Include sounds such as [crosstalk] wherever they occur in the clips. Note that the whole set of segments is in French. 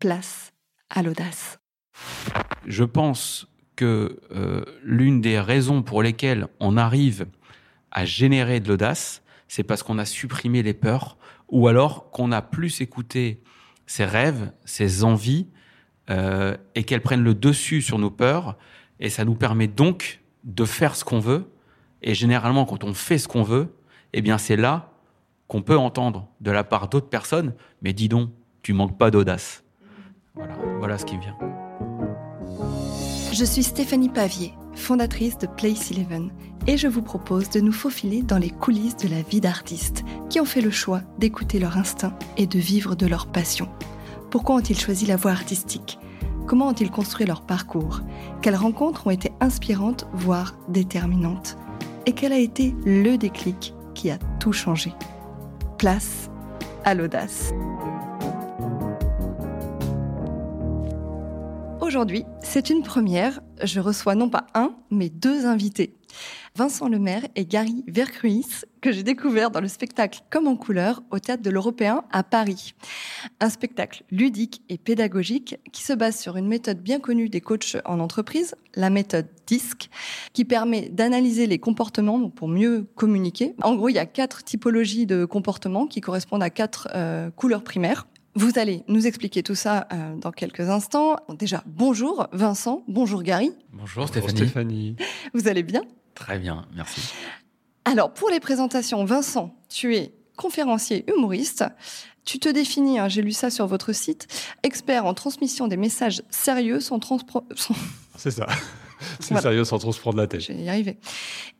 place à l'audace. Je pense que euh, l'une des raisons pour lesquelles on arrive à générer de l'audace, c'est parce qu'on a supprimé les peurs ou alors qu'on a plus écouté ses rêves, ses envies euh, et qu'elles prennent le dessus sur nos peurs et ça nous permet donc de faire ce qu'on veut et généralement quand on fait ce qu'on veut, eh bien c'est là qu'on peut entendre de la part d'autres personnes mais dis donc, tu manques pas d'audace. Voilà, ce qui vient. Je suis Stéphanie Pavier, fondatrice de Place Eleven, et je vous propose de nous faufiler dans les coulisses de la vie d'artistes qui ont fait le choix d'écouter leur instinct et de vivre de leur passion. Pourquoi ont-ils choisi la voie artistique? Comment ont-ils construit leur parcours? Quelles rencontres ont été inspirantes, voire déterminantes? Et quel a été le déclic qui a tout changé? Place à l'audace. Aujourd'hui, c'est une première. Je reçois non pas un, mais deux invités. Vincent Lemaire et Gary Vercruis, que j'ai découvert dans le spectacle Comme en couleur au Théâtre de l'Européen à Paris. Un spectacle ludique et pédagogique qui se base sur une méthode bien connue des coachs en entreprise, la méthode DISC, qui permet d'analyser les comportements pour mieux communiquer. En gros, il y a quatre typologies de comportements qui correspondent à quatre euh, couleurs primaires. Vous allez nous expliquer tout ça euh, dans quelques instants. Déjà, bonjour Vincent, bonjour Gary. Bonjour Stéphanie. Stéphanie. Vous allez bien? Très bien, merci. Alors, pour les présentations, Vincent, tu es conférencier humoriste. Tu te définis, hein, j'ai lu ça sur votre site, expert en transmission des messages sérieux sans transport. C'est ça. [laughs] C'est Voilà. sérieux sans trop se prendre la tête. Je vais y arriver.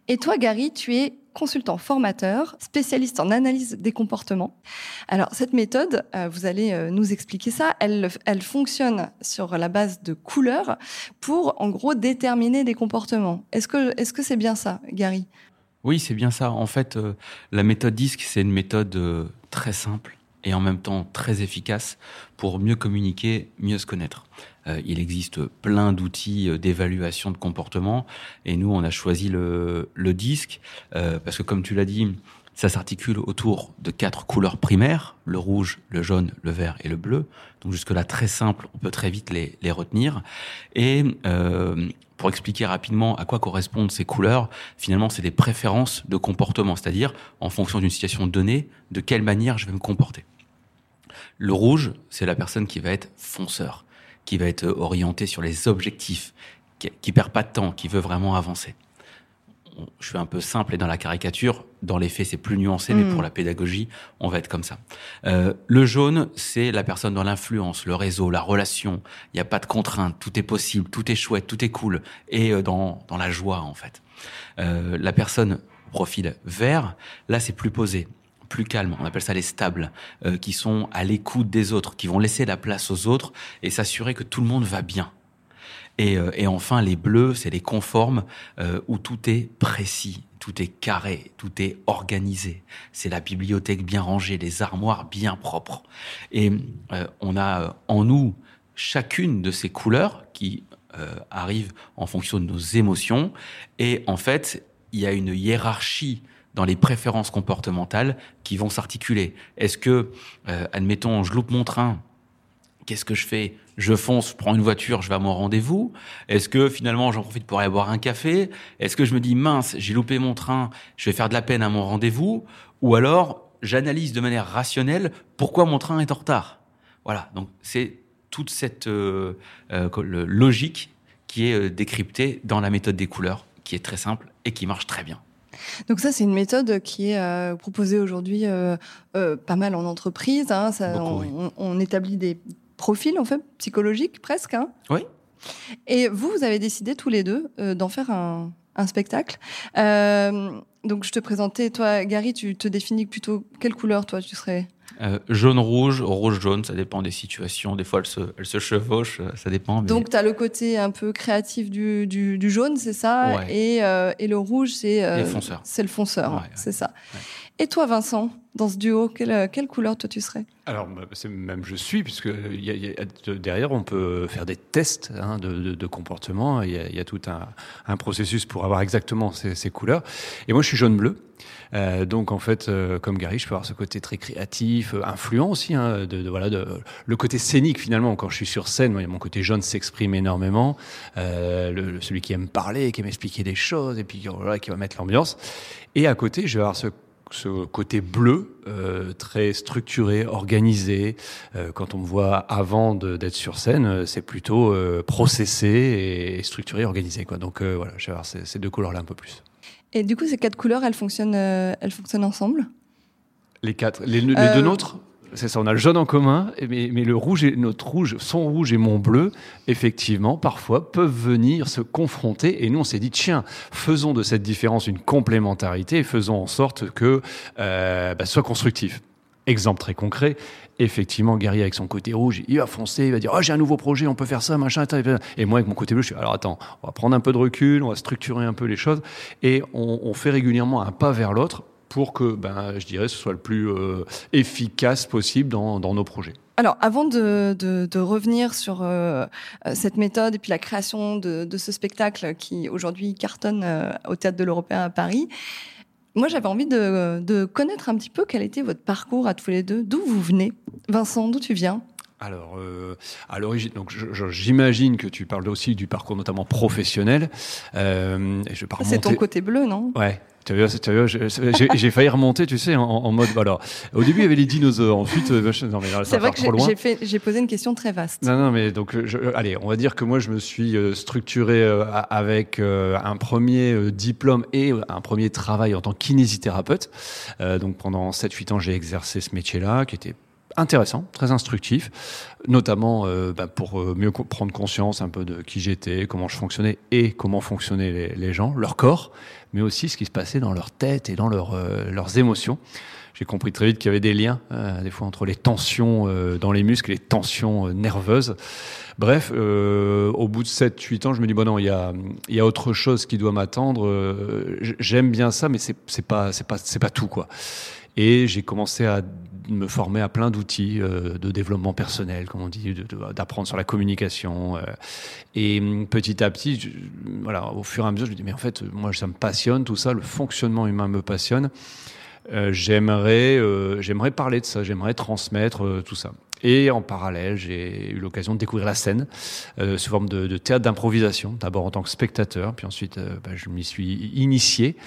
Et toi, Gary, tu es consultant formateur, spécialiste en analyse des comportements. Alors, cette méthode, euh, vous allez euh, nous expliquer ça, elle, fonctionne sur la base de couleurs pour, en gros, déterminer des comportements. Est-ce que est-ce que c'est bien ça, Gary? Oui, c'est bien ça. En fait, euh, la méthode DISC, c'est une méthode très simple et en même temps très efficace pour mieux communiquer, mieux se connaître. Euh, il existe plein d'outils euh, d'évaluation de comportement et nous, on a choisi le, le DISC euh, parce que, comme tu l'as dit, ça s'articule autour de quatre couleurs primaires, le rouge, le jaune, le vert et le bleu. Donc jusque-là, très simple, on peut très vite les, les retenir. Et euh, pour expliquer rapidement à quoi correspondent ces couleurs, finalement, c'est des préférences de comportement, c'est-à-dire en fonction d'une situation donnée, de quelle manière je vais me comporter. Le rouge, c'est la personne qui va être fonceur, qui va être orientée sur les objectifs, qui, qui perd pas de temps, qui veut vraiment avancer. Je suis un peu simple et dans la caricature. Dans les faits, c'est plus nuancé, mais Mm. pour la pédagogie, on va être comme ça. Euh, le jaune, c'est la personne dans l'influence, le réseau, la relation. Il n'y a pas de contraintes, tout est possible, tout est chouette, tout est cool, et euh, dans, dans la joie en fait. Euh, la personne profil vert, là c'est plus posé, plus calme. On appelle ça les stables, euh, qui sont à l'écoute des autres, qui vont laisser la place aux autres et s'assurer que tout le monde va bien. Et, euh, et enfin, les bleus, c'est les conformes euh, où tout est précis, tout est carré, tout est organisé. C'est la bibliothèque bien rangée, les armoires bien propres. Et euh, on a euh, en nous chacune de ces couleurs qui euh, arrivent en fonction de nos émotions. Et en fait, il y a une hiérarchie dans les préférences comportementales qui vont s'articuler. Est-ce que, euh, admettons, je loupe mon train, qu'est-ce que je fais? Je fonce, je prends une voiture, je vais à mon rendez-vous. Est-ce que finalement j'en profite pour aller boire un café? Est-ce que je me dis mince, j'ai loupé mon train, je vais faire de la peine à mon rendez-vous? Ou alors j'analyse de manière rationnelle pourquoi mon train est en retard Voilà, donc c'est toute cette euh, euh, logique qui est décryptée dans la méthode des couleurs, qui est très simple et qui marche très bien. Donc ça, c'est une méthode qui est euh, proposée aujourd'hui euh, euh, pas mal en entreprise. hein. Ça, Beaucoup, on, oui. on- on établit des profils, en fait, psychologiques presque. hein. Oui. Et vous, vous avez décidé tous les deux d'en faire un, un spectacle. Donc je te présentais, toi, Gary, tu te définis plutôt quelle couleur, toi, tu serais Euh, jaune-rouge, rouge-jaune, ça dépend des situations. Des fois, elles se, elles se chevauchent, euh, ça dépend. mais- Donc, tu as le côté un peu créatif du, du, du jaune, c'est ça? Ouais. et, euh, et le rouge, c'est euh, Les fonceurs. c'est le fonceur, Ouais, ouais. c'est ça. Et toi, Vincent, dans ce duo, quelle, quelle couleur toi tu serais? Alors, bah, même je suis, puisque y y a- derrière, on peut faire des tests hein, de, de- comportement. Il y, a, tout un, processus pour avoir exactement ces, couleurs. Et moi, je suis jaune-bleu. Euh, donc, en fait, euh, comme Gary, je peux avoir ce côté très créatif, euh, influent aussi. Hein, de, voilà, le côté scénique, finalement. Quand je suis sur scène, mon côté jaune s'exprime énormément. Euh, celui qui aime parler, qui aime expliquer des choses, et puis qui va mettre l'ambiance. Et à côté, je vais avoir ce ce côté bleu, euh, très structuré, organisé. Euh, quand on me voit avant d'être sur scène, euh, c'est plutôt euh, processé et structuré, organisé. Quoi. Donc voilà, je vais avoir ces, ces deux couleurs-là un peu plus. Et du coup, ces quatre couleurs, elles fonctionnent, elles fonctionnent ensemble? Les quatre, les, les deux nôtres? C'est ça, on a le jaune en commun, mais, le rouge et notre rouge, son rouge et mon bleu, effectivement, parfois peuvent venir se confronter. Et nous, on s'est dit, tiens, faisons de cette différence une complémentarité et faisons en sorte que euh, bah, soit constructif. Exemple très concret, effectivement, Gary avec son côté rouge, il va foncer, il va dire, oh, j'ai un nouveau projet, on peut faire ça, machin. Et moi, avec mon côté bleu, je suis, alors attends, on va prendre un peu de recul, on va structurer un peu les choses, et on fait régulièrement un pas vers l'autre pour que, ben, je dirais, ce soit le plus euh, efficace possible dans, dans nos projets. Alors, avant de, de, de revenir sur euh, euh, cette méthode et puis la création de, de ce spectacle qui aujourd'hui cartonne euh, au Théâtre de l'Européen à Paris, moi j'avais envie de, connaître un petit peu quel était votre parcours à tous les deux, d'où vous venez? Vincent, d'où tu viens? Alors, euh, à l'origine, donc j'imagine que tu parles aussi du parcours notamment professionnel. Euh, je pas C'est ton côté bleu, non? Ouais. J'ai failli remonter, tu sais, en, en mode. Alors, au début, il y avait les dinosaures. Ensuite, euh, non mais là, C'est vrai que j'ai- posé une question très vaste. Non, non, mais donc, je, allez, on va dire que moi, je me suis euh, structuré euh, avec un premier diplôme et un premier travail en tant que kinésithérapeute. Donc, pendant 7-8 ans, j'ai exercé ce métier-là, qui était intéressant, très instructif, notamment euh, bah, pour euh, mieux prendre conscience un peu de qui j'étais, comment je fonctionnais et comment fonctionnaient les, gens, leur corps, mais aussi ce qui se passait dans leur tête et dans leur, euh, leurs émotions. J'ai compris très vite qu'il y avait des liens, euh, des fois, entre les tensions euh, dans les muscles et les tensions nerveuses. Bref, au bout de 7-8 ans, je me dis, bon non, il y a, y a autre chose qui doit m'attendre. J'aime bien ça, mais c'est pas, pas, pas tout, quoi. Et j'ai commencé à me former à plein d'outils euh, de développement personnel, comme on dit, d'apprendre sur la communication. euh. et hum, petit à petit, voilà, au fur et à mesure, je me dis, mais en fait, moi, ça me passionne, tout ça, le fonctionnement humain me passionne. Euh, j'aimerais, parler de ça, j'aimerais transmettre tout ça. Et en parallèle, j'ai eu l'occasion de découvrir la scène sous forme de, théâtre d'improvisation, d'abord en tant que spectateur, puis ensuite bah, je m'y suis initié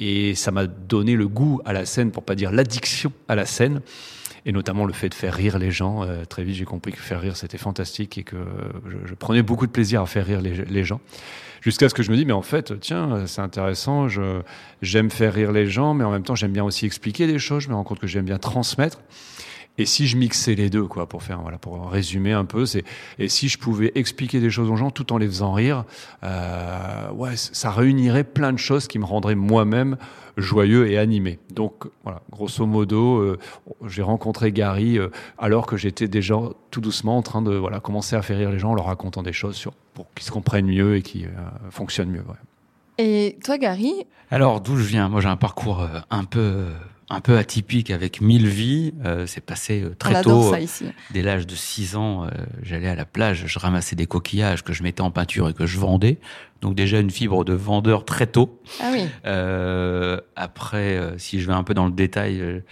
et ça m'a donné le goût à la scène, pour pas dire l'addiction à la scène, et notamment le fait de faire rire les gens. Euh, très vite, j'ai compris que faire rire c'était fantastique et que je, je prenais beaucoup de plaisir à faire rire les, les gens. Jusqu'à ce que je me dis, mais en fait, tiens, c'est intéressant, j'aime faire rire les gens, mais en même temps, j'aime bien aussi expliquer des choses, je me rends compte que j'aime bien transmettre. Et si je mixais les deux, quoi, pour faire, voilà, pour résumer un peu, c'est, et si je pouvais expliquer des choses aux gens tout en les faisant rire, euh, ouais, ça réunirait plein de choses qui me rendraient moi-même joyeux et animé. Donc, voilà, grosso modo, euh, j'ai rencontré Gary euh, alors que j'étais déjà tout doucement en train de, voilà, commencer à faire rire les gens en leur racontant des choses sur, pour qu'ils se comprennent mieux et qu'ils euh, fonctionnent mieux, ouais. Et toi, Gary, Alors, d'où je viens? Moi, j'ai un parcours un peu, un peu atypique avec mille vies. Euh, c'est passé euh, on très adore tôt. ça ici. Dès l'âge de 6 ans, euh, j'allais à la plage, je ramassais des coquillages que je mettais en peinture et que je vendais. Donc déjà une fibre de vendeur très tôt. Ah oui. Euh, après, euh, si je vais un peu dans le détail,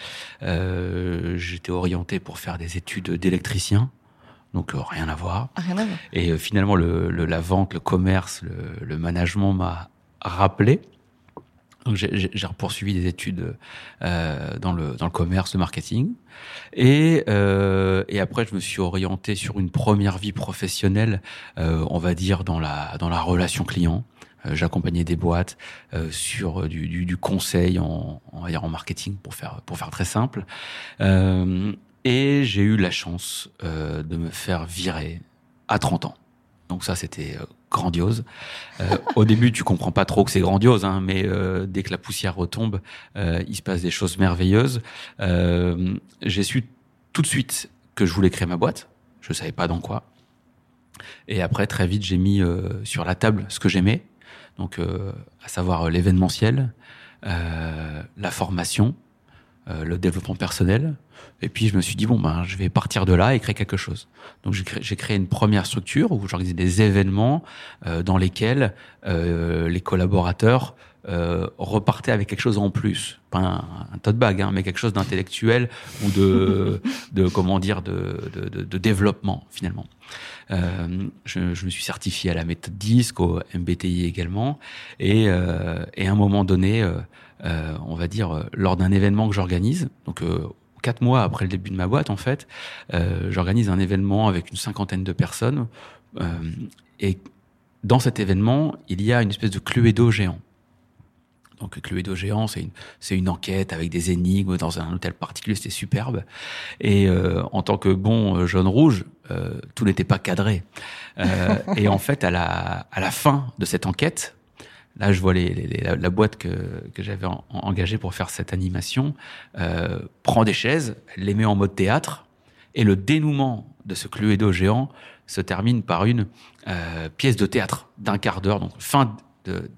j'étais orienté pour faire des études d'électricien. Donc euh, rien à voir. Rien à voir. Et euh, finalement, le, le- la vente, le commerce, le, le management m'a rappelé. J'ai- poursuivi des études euh, dans, le, dans le commerce, le marketing. Et, euh, et après, je me suis orienté sur une première vie professionnelle, euh, on va dire dans la, dans la relation client. Euh, J'accompagnais des boîtes euh, sur du, du, du conseil en, on va dire en marketing pour faire, pour faire très simple. Euh, et j'ai eu la chance de me faire virer à 30 ans. Donc ça, c'était grandiose. Euh, au début, tu comprends pas trop que c'est grandiose, hein, mais euh, dès que la poussière retombe, euh, il se passe des choses merveilleuses. Euh, j'ai su tout de suite que je voulais créer ma boîte. Je savais pas dans quoi. Et après, très vite, j'ai mis euh, sur la table ce que j'aimais, donc euh, à savoir l'événementiel, la formation, le développement personnel. Et puis je me suis dit bon ben je vais partir de là et créer quelque chose. Donc j'ai créé, créé, une première structure où j'organisais des événements dans lesquels les collaborateurs euh, repartaient avec quelque chose en plus, pas un, un tote bag, hein, mais quelque chose d'intellectuel ou de, [laughs] de comment dire, de, de, de développement finalement. Euh, je, je, me suis certifié à la méthode DISC, au MBTI également, et, euh, et à un moment donné, euh, on va dire lors d'un événement que j'organise, donc quatre mois après le début de ma boîte en fait, j'organise un événement avec une cinquantaine de personnes, et dans cet événement, il y a une espèce de cluedo géant. Donc Cluedo géant, c'est une, c'est une enquête avec des énigmes dans un hôtel particulier, c'était superbe. Et euh, en tant que bon euh, jaune rouge, euh, tout n'était pas cadré. Euh, [laughs] et en fait, à la, à la fin de cette enquête, là je vois les, les, la, boîte que, que j'avais en, engagée pour faire cette animation, prend des chaises, les met en mode théâtre, et le dénouement de ce Cluedo géant se termine par une pièce de théâtre d'un quart d'heure, donc fin de,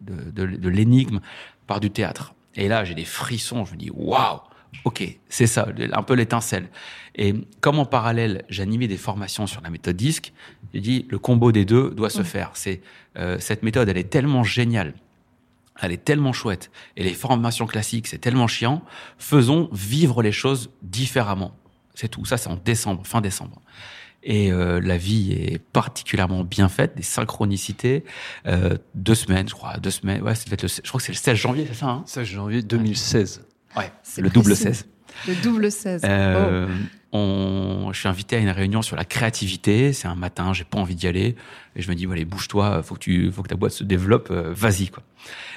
de, de, de l'énigme par du théâtre. Et là, j'ai des frissons. Je me dis, waouh, ok, c'est ça, un peu l'étincelle. Et comme en parallèle, j'animais des formations sur la méthode DISC, j'ai dit, le combo des deux doit se faire. C'est euh, cette méthode, elle est tellement géniale. Elle est tellement chouette. Et les formations classiques, c'est tellement chiant. Faisons vivre les choses différemment. C'est tout. Ça, c'est en décembre, fin décembre et euh, la vie est particulièrement bien faite, des synchronicités. Euh, deux semaines, je crois, deux semaines. Ouais, le, je crois que c'est le 16 janvier, c'est ça hein? 16 janvier 2016. Ouais, le double 16. Le double 16. Euh, on, je suis invité à une réunion sur la créativité. C'est un matin, j'ai pas envie d'y aller, et je me dis, allez, bouge-toi, faut que tu, faut que ta boîte se développe, euh, vas-y quoi.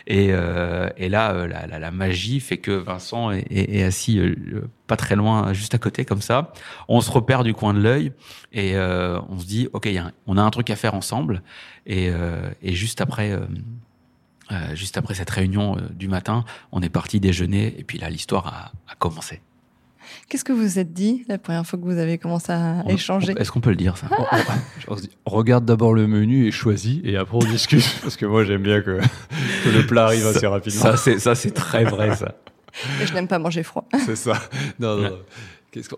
Et, euh, et là, euh, la, la, la, magie fait que Vincent est, est, est assis euh, pas très loin, juste à côté comme ça. On se repère du coin de l'œil et on se dit, ok, y a on a un truc à faire ensemble. Et, et juste après. juste après cette réunion du matin, on est parti déjeuner et puis là l'histoire a, a commencé. Qu'est-ce que vous vous êtes dit la première fois que vous avez commencé à on, échanger Est-ce qu'on peut le dire ça [laughs] on, dit, Regarde d'abord le menu et choisis, et après on discute. [laughs] parce que moi j'aime bien que, [laughs] que, le plat arrive assez rapidement. Ça c'est très vrai ça. Et je n'aime pas manger froid. C'est ça. Non, non.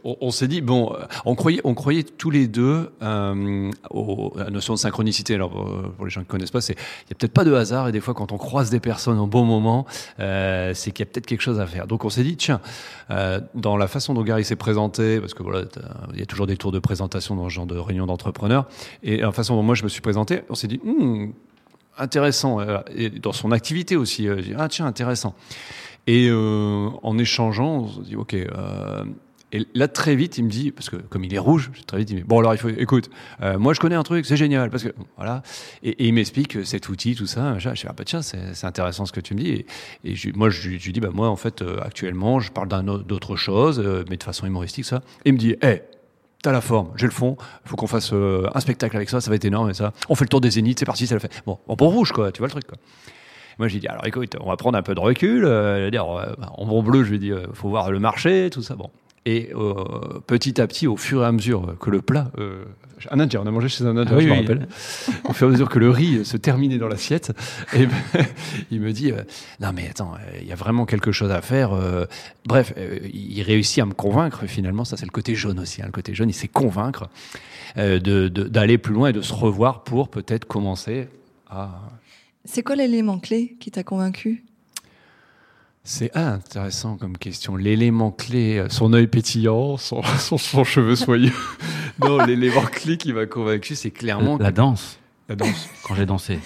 On, s'est dit bon, on croyait, on croyait tous les deux euh, à la notion de synchronicité. Alors pour les gens qui connaissent pas, il y a peut-être pas de hasard et des fois quand on croise des personnes au bon moment, euh, c'est qu'il y a peut-être quelque chose à faire. Donc on s'est dit tiens, euh, dans la façon dont Gary s'est présenté, parce que voilà, il y a toujours des tours de présentation dans ce genre de réunion d'entrepreneurs, et la façon dont moi je me suis présenté, on s'est dit hmm, intéressant et dans son activité aussi. ah tiens intéressant. Et euh, en échangeant, on se dit ok. Euh, et là, très vite, il me dit, parce que comme il est rouge, très vite, il me dit, bon, alors il faut, écoute, euh, moi je connais un truc, c'est génial, parce que, voilà. Et, il m'explique cet outil, tout ça. Je dis, ah, bah, tiens, c'est intéressant ce que tu me dis. Et, moi, je, lui dis, bah, moi, en fait, euh, actuellement, je parle d'autre chose, euh, mais de façon humoristique, ça. Et il me dit, hé, hey, t'as la forme, j'ai le fond, faut qu'on fasse euh, un spectacle avec ça, ça va être énorme, et ça. On fait le tour des zéniths, c'est parti, ça le fait. Bon, en bon rouge, quoi, tu vois le truc, quoi. Moi, j'ai dit, alors écoute, on va prendre un peu de recul. Euh, en bon bleu, je lui ai dit, euh, faut voir le marché, tout ça. Bon. Et euh, petit à petit, au fur et à mesure que le plat, euh, un Indien, on a mangé chez un Indien, ah, je oui, me rappelle, au fur et à mesure que le riz se terminait dans l'assiette, et ben, [laughs] il me dit, euh, non mais attends, il y a vraiment quelque chose à faire. Euh, bref, euh, il réussit à me convaincre finalement, ça c'est le côté jaune aussi, hein, le côté jaune, il sait convaincre d'aller de, de, plus loin et de se revoir pour peut-être commencer à... C'est quoi l'élément clé qui t'a convaincu? C'est ah, intéressant comme question. L'élément clé, son œil pétillant, son, [laughs] son, son cheveu soyeux. [laughs] non, l'élément clé qui m'a convaincu, c'est clairement. La, danse. La danse. Quand j'ai dansé.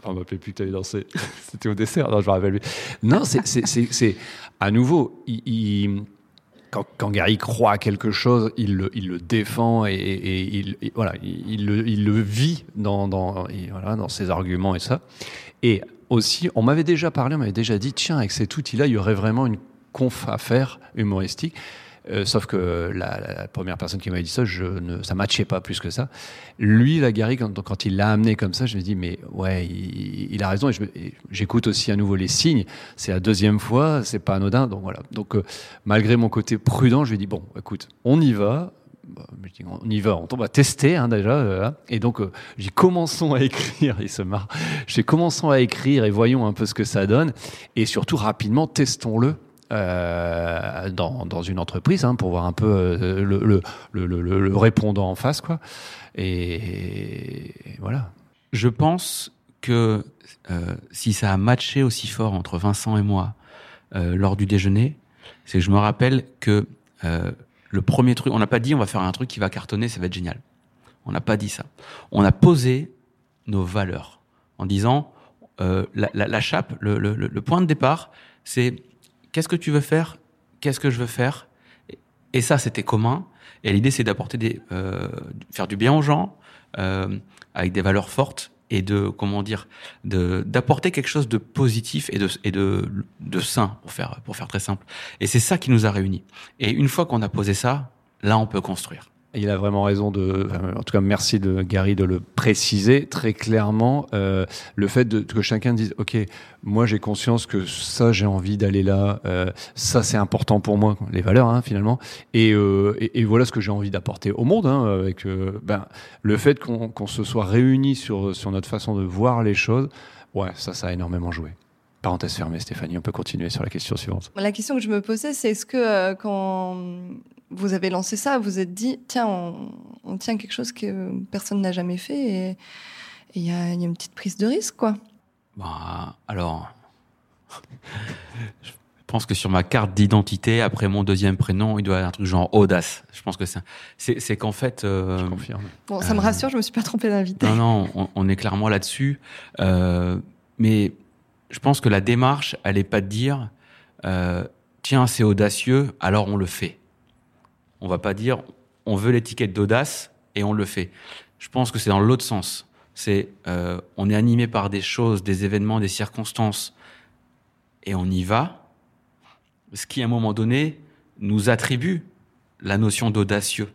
Enfin, on m'appelait plus que tu avais dansé. [laughs] C'était au dessert. Non, je me rappelle plus. Non, c'est à nouveau, il, il, quand, quand, Gary croit à quelque chose, il le, il le défend et, et, il, et voilà, il, le, il le vit dans, dans, voilà, dans ses arguments et ça. Et aussi, on m'avait déjà parlé, on m'avait déjà dit, tiens, avec cet outil-là, il y aurait vraiment une conf à faire humoristique. Euh, sauf que la, première personne qui m'avait dit ça, je ne, ça matchait pas plus que ça. Lui, la Gary, quand, quand il l'a amené comme ça, je me dis, mais ouais, il, il a raison. Et j'écoute aussi à nouveau les signes. C'est la deuxième fois, c'est pas anodin. Donc voilà. Donc euh, malgré mon côté prudent, je lui ai dit, bon, écoute, on y va on y va, on va tester hein, déjà. Euh, et donc, euh, j'ai commençons à écrire, [laughs] il se marre. J'ai commençons à écrire et voyons un peu ce que ça donne. Et surtout, rapidement, testons-le euh, dans, dans, une entreprise hein, pour voir un peu euh, le, le, répondant en face. Quoi. Et, voilà. Je pense que si ça a matché aussi fort entre Vincent et moi lors du déjeuner, c'est que je me rappelle que le premier truc, on n'a pas dit on va faire un truc qui va cartonner, ça va être génial. On n'a pas dit ça. On a posé nos valeurs en disant euh, la, chape, le, point de départ, c'est qu'est-ce que tu veux faire, qu'est-ce que je veux faire, et ça c'était commun. Et l'idée c'est d'apporter des, euh, faire du bien aux gens euh, avec des valeurs fortes et de comment dire, de d'apporter quelque chose de positif et de et de de sain pour faire pour faire très simple. Et c'est ça qui nous a réunis. Et une fois qu'on a posé ça, là on peut construire. Il a vraiment raison de, en tout cas, merci de Gary de le préciser très clairement. Euh, le fait que chacun dise, ok, moi j'ai conscience que ça j'ai envie d'aller là, euh, ça c'est important pour moi, les valeurs hein, finalement, et, euh, et, voilà ce que j'ai envie d'apporter au monde. Hein, ben, le fait qu'on qu'on se soit réunis sur sur notre façon de voir les choses, ouais, ça ça a énormément joué. Parenthèse fermée, Stéphanie, on peut continuer sur la question suivante. La question que je me posais, c'est est-ce que quand vous avez lancé ça, vous êtes dit, tiens, on, on tient quelque chose que personne n'a jamais fait et il y, y, a une petite prise de risque, quoi. Bah, alors, [laughs] je pense que sur ma carte d'identité, après mon deuxième prénom, il doit y avoir un truc genre audace. Je pense que c'est, c'est, qu'en fait. Euh, je confirme. Bon, ça me rassure, je me suis pas trompé d'invité. Non, non, on, on, est clairement là-dessus. Euh, mais je pense que la démarche, elle est pas de dire, euh, tiens, c'est audacieux, alors on le fait. On va pas dire on veut l'étiquette d'audace et on le fait. Je pense que c'est dans l'autre sens. C'est euh, on est animé par des choses, des événements, des circonstances et on y va. Ce qui à un moment donné nous attribue la notion d'audacieux,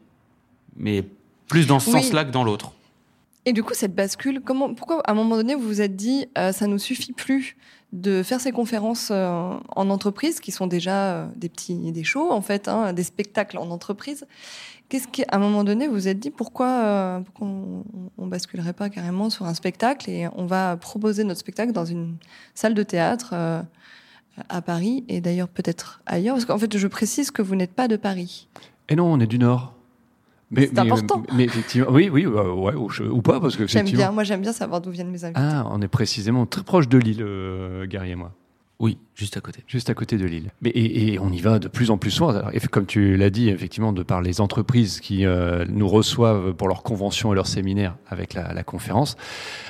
mais plus dans ce oui. sens-là que dans l'autre. Et du coup, cette bascule, comment, pourquoi à un moment donné vous vous êtes dit, euh, ça nous suffit plus de faire ces conférences euh, en entreprise, qui sont déjà euh, des petits, des shows en fait, hein, des spectacles en entreprise. Qu'est-ce qu'à un moment donné vous vous êtes dit, pourquoi, euh, on, on, basculerait pas carrément sur un spectacle et on va proposer notre spectacle dans une salle de théâtre à Paris et d'ailleurs peut-être ailleurs, parce qu'en fait je précise que vous n'êtes pas de Paris. Et non, on est du Nord. Mais, c'est important. Mais, mais, effectivement, oui, oui, euh, ouais, ou, ou, pas, parce que j'aime bien. Moi, j'aime bien savoir d'où viennent mes invités. Ah, on est précisément très proche de Lille, euh, Gary et moi. Oui, juste à côté. Juste à côté de Lille. Mais et, et on y va de plus en plus souvent. Alors, comme tu l'as dit, effectivement, de par les entreprises qui euh, nous reçoivent pour leurs conventions et leurs séminaires avec la, la conférence,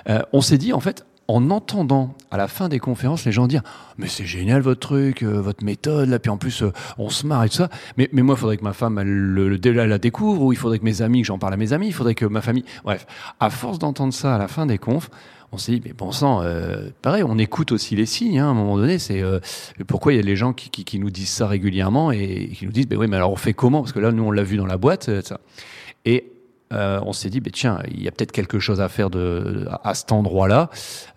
euh, on s'est dit en fait, en entendant à la fin des conférences les gens dire mais c'est génial votre truc, euh, votre méthode là, puis en plus euh, on se marre et tout ça. Mais, mais moi, il faudrait que ma femme elle, le, la découvre, ou il faudrait que mes amis, que j'en parle à mes amis, il faudrait que ma famille. Bref, à force d'entendre ça à la fin des confs, on s'est dit mais bon sang, euh, pareil, on écoute aussi les signes. Hein, à un moment donné, c'est euh, pourquoi il y a les gens qui, qui, qui, nous disent ça régulièrement et qui nous disent mais oui, mais alors on fait comment? Parce que là, nous on l'a vu dans la boîte, ça. Et euh, on s'est dit, bah, tiens, il y a peut-être quelque chose à faire de, à, cet endroit-là.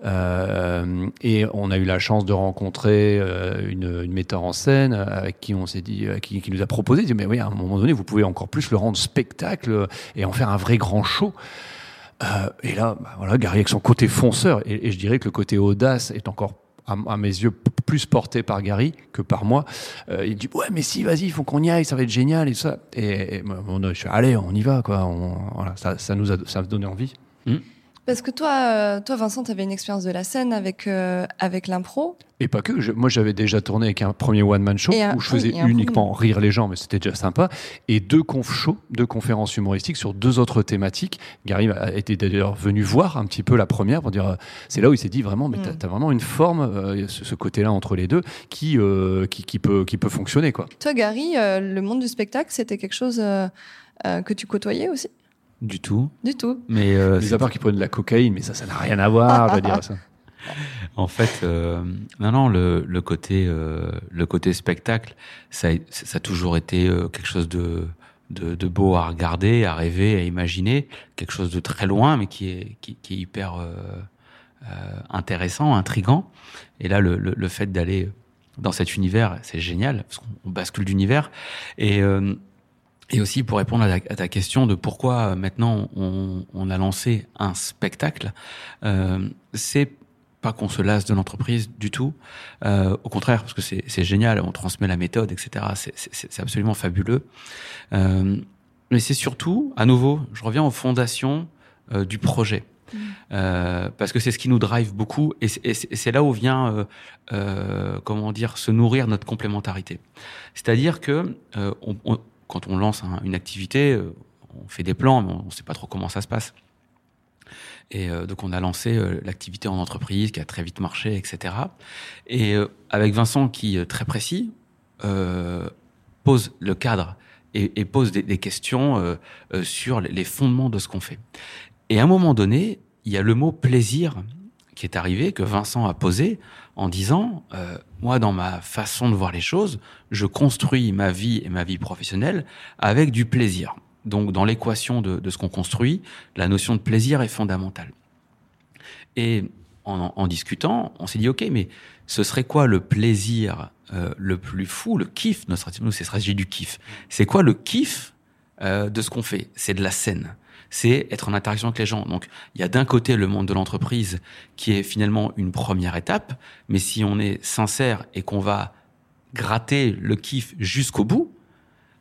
Euh, et on a eu la chance de rencontrer euh, une, une, metteur en scène avec qui on s'est dit, qui, qui, nous a proposé, dit, mais oui, à un moment donné, vous pouvez encore plus le rendre spectacle et en faire un vrai grand show. Euh, et là, bah, voilà, Gary avec son côté fonceur, et, et je dirais que le côté audace est encore à, à, mes yeux plus porté par Gary que par moi. Euh, il dit ouais mais si vas-y il faut qu'on y aille ça va être génial et tout ça et, et bon, je suis allez on y va quoi on, voilà ça, ça nous a ça a donné envie. Mmh. Parce que toi, euh, toi Vincent, tu avais une expérience de la scène avec, euh, avec l'impro. Et pas que. Je, moi, j'avais déjà tourné avec un premier one-man show un, où je faisais uniquement premier... rire les gens, mais c'était déjà sympa. Et deux conf shows, deux conférences humoristiques sur deux autres thématiques. Gary était d'ailleurs venu voir un petit peu la première pour dire. Euh, c'est là où il s'est dit vraiment, mais mm. t'as as vraiment une forme, euh, ce, ce côté-là entre les deux, qui, euh, qui, qui, peut, qui peut fonctionner. Quoi. Toi, Gary, le monde du spectacle, c'était quelque chose que tu côtoyais aussi? Du tout. Du tout. Mais euh, à part qu'ils prennent de la cocaïne, mais ça, ça n'a rien à voir, je veux dire ça. [laughs] En fait, euh, non, non, le, le côté, euh, le côté spectacle, ça, ça a toujours été euh, quelque chose de, de, de, beau à regarder, à rêver, à imaginer, quelque chose de très loin, mais qui est, qui, qui est hyper euh, intéressant, intrigant. Et là, le, le, le fait d'aller dans cet univers, c'est génial, parce qu'on bascule d'univers. Et et aussi pour répondre à ta, à ta, question de pourquoi maintenant on, on, a lancé un spectacle, euh, c'est pas qu'on se lasse de l'entreprise du tout. Euh, au contraire, parce que c'est génial, on transmet la méthode, etc. C'est absolument fabuleux. Euh, mais c'est surtout, à nouveau, je reviens aux fondations euh, du projet. Mmh. Euh, parce que c'est ce qui nous drive beaucoup et c'est là où vient, euh, euh, comment dire, se nourrir notre complémentarité. C'est-à-dire que on, on, quand on lance un, une activité, on fait des plans, mais on ne sait pas trop comment ça se passe. Et euh, donc on a lancé euh, l'activité en entreprise qui a très vite marché, etc. Et euh, avec Vincent qui très précis pose le cadre et, pose des questions sur les fondements de ce qu'on fait. Et à un moment donné, il y a le mot plaisir qui est arrivé que Vincent a posé en disant moi dans ma façon de voir les choses, je construis ma vie et ma vie professionnelle avec du plaisir. Donc, dans l'équation de, ce qu'on construit, la notion de plaisir est fondamentale. Et en, en discutant, on s'est dit, OK, mais ce serait quoi le plaisir euh, le plus fou, le kiff? Notre stratégie, nous, c'est stratégie du kiff. C'est quoi le kiff euh, de ce qu'on fait? C'est de la scène. C'est être en interaction avec les gens. Donc, il y a d'un côté le monde de l'entreprise qui est finalement une première étape, mais si on est sincère et qu'on va gratter le kiff jusqu'au bout,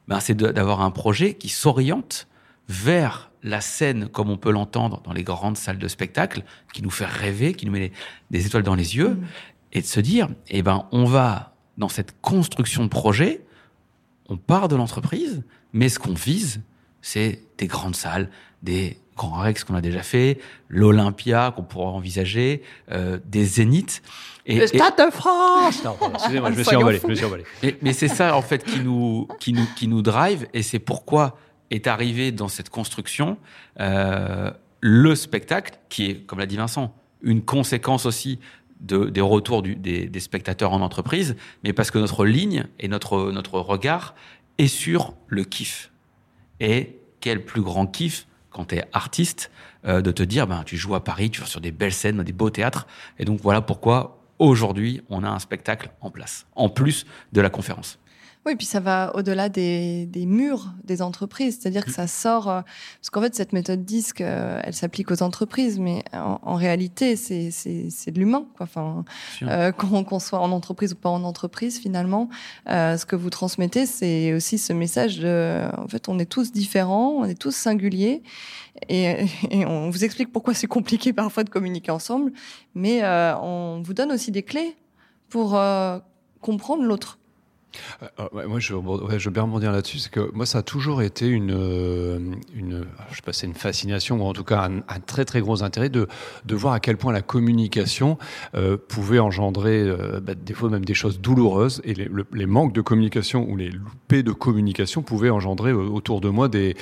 ben, c'est d'avoir un projet qui s'oriente vers la scène comme on peut l'entendre dans les grandes salles de spectacle, qui nous fait rêver, qui nous met des étoiles dans les yeux, mmh. et de se dire, eh ben, on va, dans cette construction de projet, on part de l'entreprise, mais ce qu'on vise, c'est des grandes salles, des grands Rex qu'on a déjà fait, l'Olympia qu'on pourra envisager, euh, des Zéniths. Et, le Stade de France Excusez-moi, je me suis emballé. Je me suis emballé. mais c'est ça, en fait, qui nous, qui nous, qui nous drive, et c'est pourquoi est arrivé dans cette construction euh, le spectacle, qui est, comme l'a dit Vincent, une conséquence aussi de, des retours du, des, des, spectateurs en entreprise, mais parce que notre ligne et notre, notre regard est sur le kiff. Et quel plus grand kiff quand tu es artiste euh, de te dire, ben, tu joues à Paris, tu vas sur des belles scènes, des beaux théâtres. Et donc voilà pourquoi aujourd'hui on a un spectacle en place, en plus de la conférence. Oui, puis ça va au-delà des, des, murs des entreprises, c'est-à-dire que ça sort, euh, parce qu'en fait cette méthode disque, euh, elle s'applique aux entreprises, mais en, en réalité c'est de l'humain, Enfin, euh, [laughs] qu'on soit en entreprise ou pas en entreprise, finalement, euh, ce que vous transmettez, c'est aussi ce message de, en fait, on est tous différents, on est tous singuliers, et, [laughs] et on vous explique pourquoi c'est compliqué parfois de communiquer ensemble, mais euh, on vous donne aussi des clés pour comprendre l'autre. Euh, moi, je, ouais, je veux bien rebondir là-dessus. C'est que moi, ça a toujours été une, euh, une je sais pas, c'est une fascination ou en tout cas un, un, très très gros intérêt de, de voir à quel point la communication euh, pouvait engendrer euh, bah, des fois même des choses douloureuses et les, le, les, manques de communication ou les loupés de communication pouvaient engendrer autour de moi des